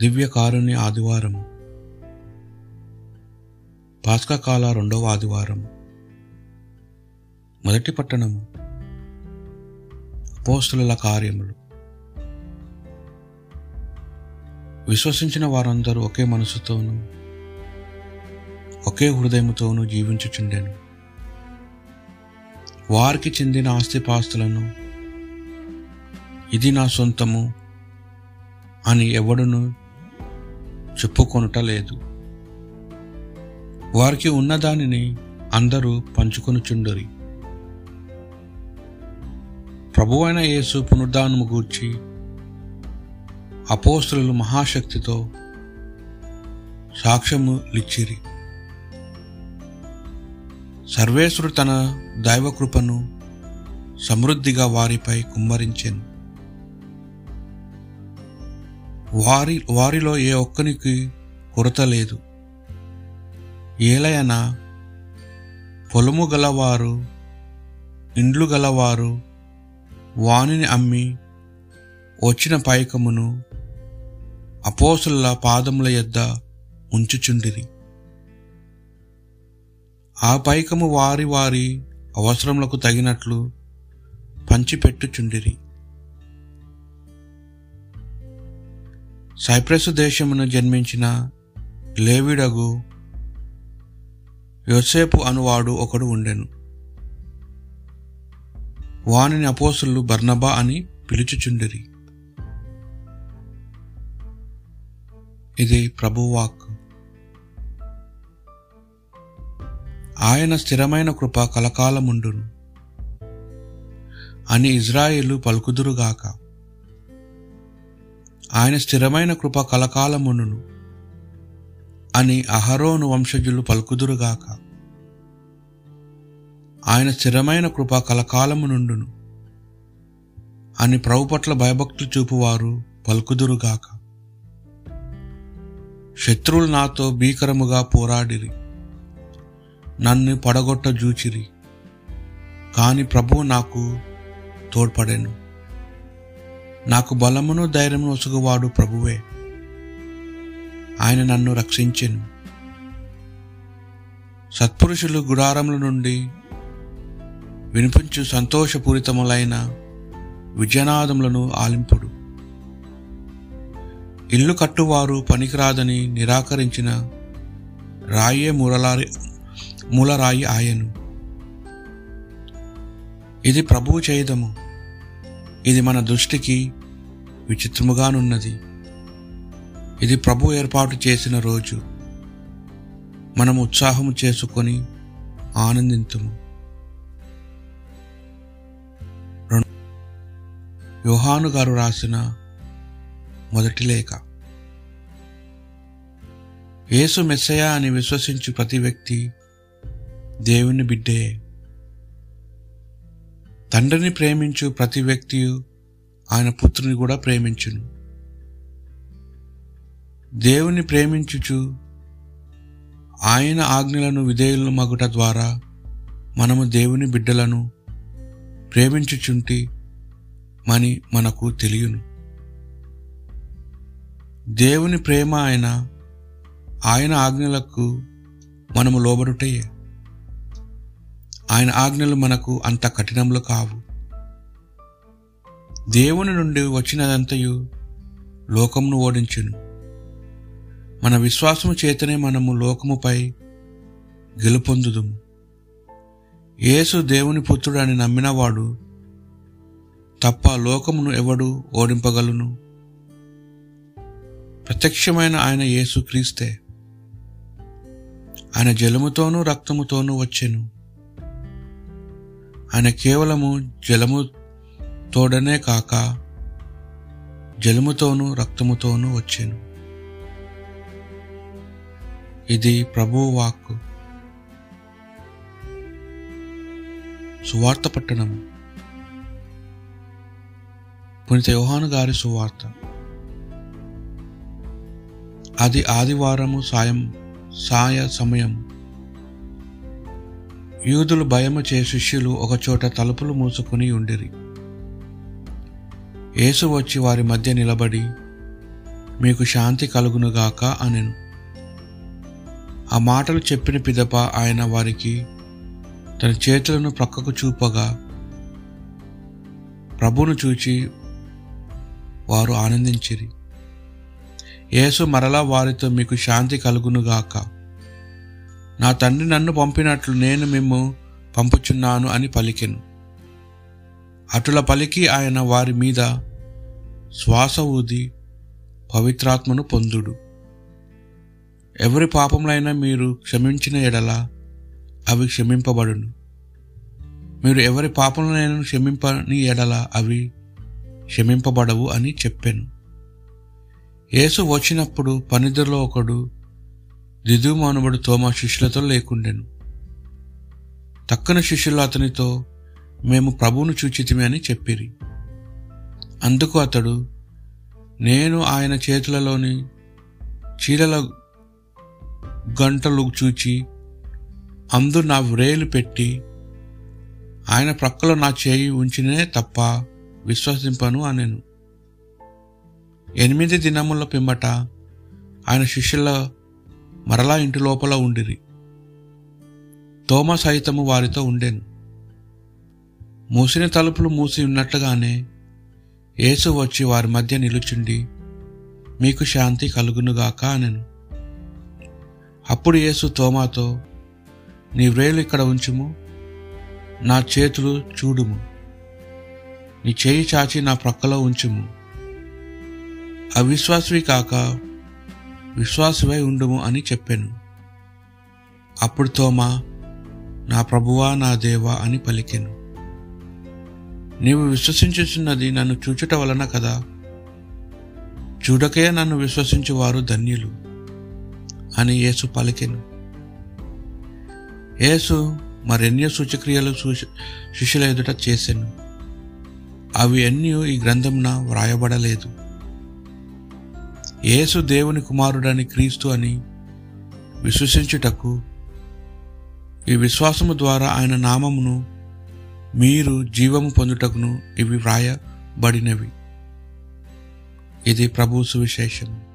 దివ్య కారుణ్య ఆదివారం. పాస్కా రెండవ ఆదివారం. మొదటి పట్టణం. పోస్తుల కార్యములు. విశ్వసించిన వారందరూ ఒకే మనసుతోనూ ఒకే హృదయముతోనూ జీవించుచుండెను. వారికి చెందిన ఆస్తిపాస్తులను ఇది నా సొంతము అని ఎవడును చెప్పుకొనుట లేదు. వారికి ఉన్నదానిని అందరూ పంచుకొనుచుండరి. ప్రభువైన యేసు పునరుద్ధానము గూర్చి అపోస్తులు మహాశక్తితో సాక్ష్యము లిచ్చిరి. సర్వేశ్వరుడు తన దైవకృపను సమృద్ధిగా వారిపై కుమ్మరించెను. వారి వారిలో ఏ ఒక్కనికి కొరత లేదు. ఏలయన పొలము గలవారు ఇండ్లు గలవారు వానిని అమ్మి వచ్చిన పైకమును అపోసుల పాదముల యొద్ద ఉంచుచుండిరి. ఆ పైకము వారి వారి అవసరములకు తగినట్లు పంచిపెట్టుచుండిరి. సైప్రస్ దేశమును జన్మించిన లేవిడగు యోసేపు అనువాడు ఒకడు ఉండెను. వానిని అపోసులు బర్నబా అని పిలుచుచుండిరి. ఇది ప్రభువాక్. ఆయన స్థిరమైన కృప కలకాలముండును. అని ఇజ్రాయేలు పలుకుదురుగాక. ఆయన స్థిరమైన కృప కలకాలమును అని అహరోను వంశజులు పలుకుదురుగాక. ఆయన స్థిరమైన కృప కలకాలము నుండును అని ప్రభు పట్ల భయభక్తులు చూపువారు పలుకుదురుగాక. శత్రువులు నాతో భీకరముగా పోరాడిరి నన్ను పడగొట్ట జూచిరి కాని ప్రభువు నాకు తోడ్పడెను. నాకు బలమును ధైర్యమును ఒసుగువాడు ప్రభువే. ఆయన నన్ను రక్షించెను. సత్పురుషులు గుడారముల నుండి వినిపించు సంతోషపూరితములైన విజయనాదములను ఆలింపుడు. ఇల్లు కట్టువారు పనికిరాదని నిరాకరించిన రాయే మూలలారి మూలరాయి ఆయను ఇది ప్రభువు చేయదము. ఇది మన దృష్టికి విచిత్రముగానున్నది. ఇది ప్రభు ఏర్పాటు చేసిన రోజు. మనం ఉత్సాహము చేసుకొని ఆనందింతుము. యోహాను గారు రాసిన మొదటి లేఖ. యేసు మెస్సయా అని విశ్వసించు ప్రతి వ్యక్తి దేవుని బిడ్డే. తండ్రిని ప్రేమించు ప్రతి వ్యక్తి ఆయన పుత్రుని కూడా ప్రేమించును. దేవుని ప్రేమించుచు ఆయన ఆజ్ఞలను విధేయులను మగుట ద్వారా మనము దేవుని బిడ్డలను ప్రేమించుచుంటి మని మనకు తెలియను. దేవుని ప్రేమ ఆయన ఆయన ఆజ్ఞలకు మనము లోబడుటయే. ఆయన ఆజ్ఞలు మనకు అంత కఠినములు కావు. దేవుని నుండి వచ్చినదంతయు లోకమును ఓడించును. మన విశ్వాసము చేతనే మనము లోకముపై గెలుపొందుదుము. యేసు దేవుని పుత్రుడు అని నమ్మినవాడు తప్ప లోకమును ఎవడు ఓడింపగలను. ప్రత్యక్షమైన ఆయన యేసు క్రీస్తే ఆయన జలముతోనూ రక్తముతోనూ వచ్చెను. ఆయన కేవలము జలము తోడనే కాక జలముతోనూ రక్తముతోనూ వచ్చాను. ఇది ప్రభు వాక్కు. సువార్త పట్టణము. పునీత యోహాను గారి సువార్త. అది ఆదివారము సాయం సాయ సమయం యూదులు భయము చే శిష్యులు ఒకచోట తలుపులు మూసుకుని ఉండిరి. యేసు వచ్చి వారి మధ్య నిలబడి మీకు శాంతి కలుగునుగాక అనెను. ఆ మాటలు చెప్పిన పిదప ఆయన వారికి తన చేతులను ప్రక్కకు చూపగా ప్రభును చూచి వారు ఆనందించిరి. యేసు మరలా వారితో మీకు శాంతి కలుగునుగాక నా తండ్రి నన్ను పంపినట్లు నేను మిమ్ము పంపుచున్నాను అని పలికెను. అటుల పలికి ఆయన వారి మీద శ్వాస ఊది పవిత్రాత్మను పొందుడు. ఎవరి పాపములైనా మీరు క్షమించిన ఎడల అవి క్షమింపబడును. మీరు ఎవరి పాపములైనా క్షమింపని ఎడల అవి క్షమింపబడవు అని చెప్పాను. యేసు వచ్చినప్పుడు పనిదిలో ఒకడు దిదుమానుబడు తోమా శిష్యులతో లేకుండెను. తక్కన శిష్యులు అతనితో మేము ప్రభువును చూచితిమి అని చెప్పిరి. అందుకు అతడు నేను ఆయన చేతులలోని చీలల గంటలు చూచి అందు నా వ్రేలు పెట్టి ఆయన ప్రక్కలో నా చేయి ఉంచినే తప్ప విశ్వసింపను అనెను. ఎనిమిది దినముల పిమ్మట ఆయన శిష్యుల మరలా ఇంటి లోపల ఉండిరి. తోమ సహితము వారితో ఉండెను. మూసిన తలుపులు మూసి ఉన్నట్లుగానే యేసు వచ్చి వారి మధ్య నిలుచుండి మీకు శాంతి కలుగునుగాక అనెను. అప్పుడు యేసు తోమాతో నీ వ్రేలు ఇక్కడ ఉంచుము నా చేతులు చూడుము నీ చేయి చాచి నా ప్రక్కలో ఉంచుము. అవిశ్వాసవి కాక విశ్వాసమై ఉండుము అని చెప్పాను. అప్పుడు తోమా నా ప్రభువా నా దేవా అని పలికెను. నీవు విశ్వసించుచున్నది నన్ను చూచుట వలన కదా? చూడకే నన్ను విశ్వసించువారు ధన్యులు అని యేసు పలికెను. యేసు మరెన్నో సూచక్రియలు శిష్యుల ఎదుట చేశాను అవి ఎన్నో ఈ గ్రంథంన వ్రాయబడలేదు. యేసు దేవుని కుమారుడని క్రీస్తు అని విశ్వసించుటకు ఈ విశ్వాసము ద్వారా ఆయన నామమును మీరు జీవము పొందుటకును ఇవి వ్రాయబడినవి. ఇది ప్రభు సువిశేషము.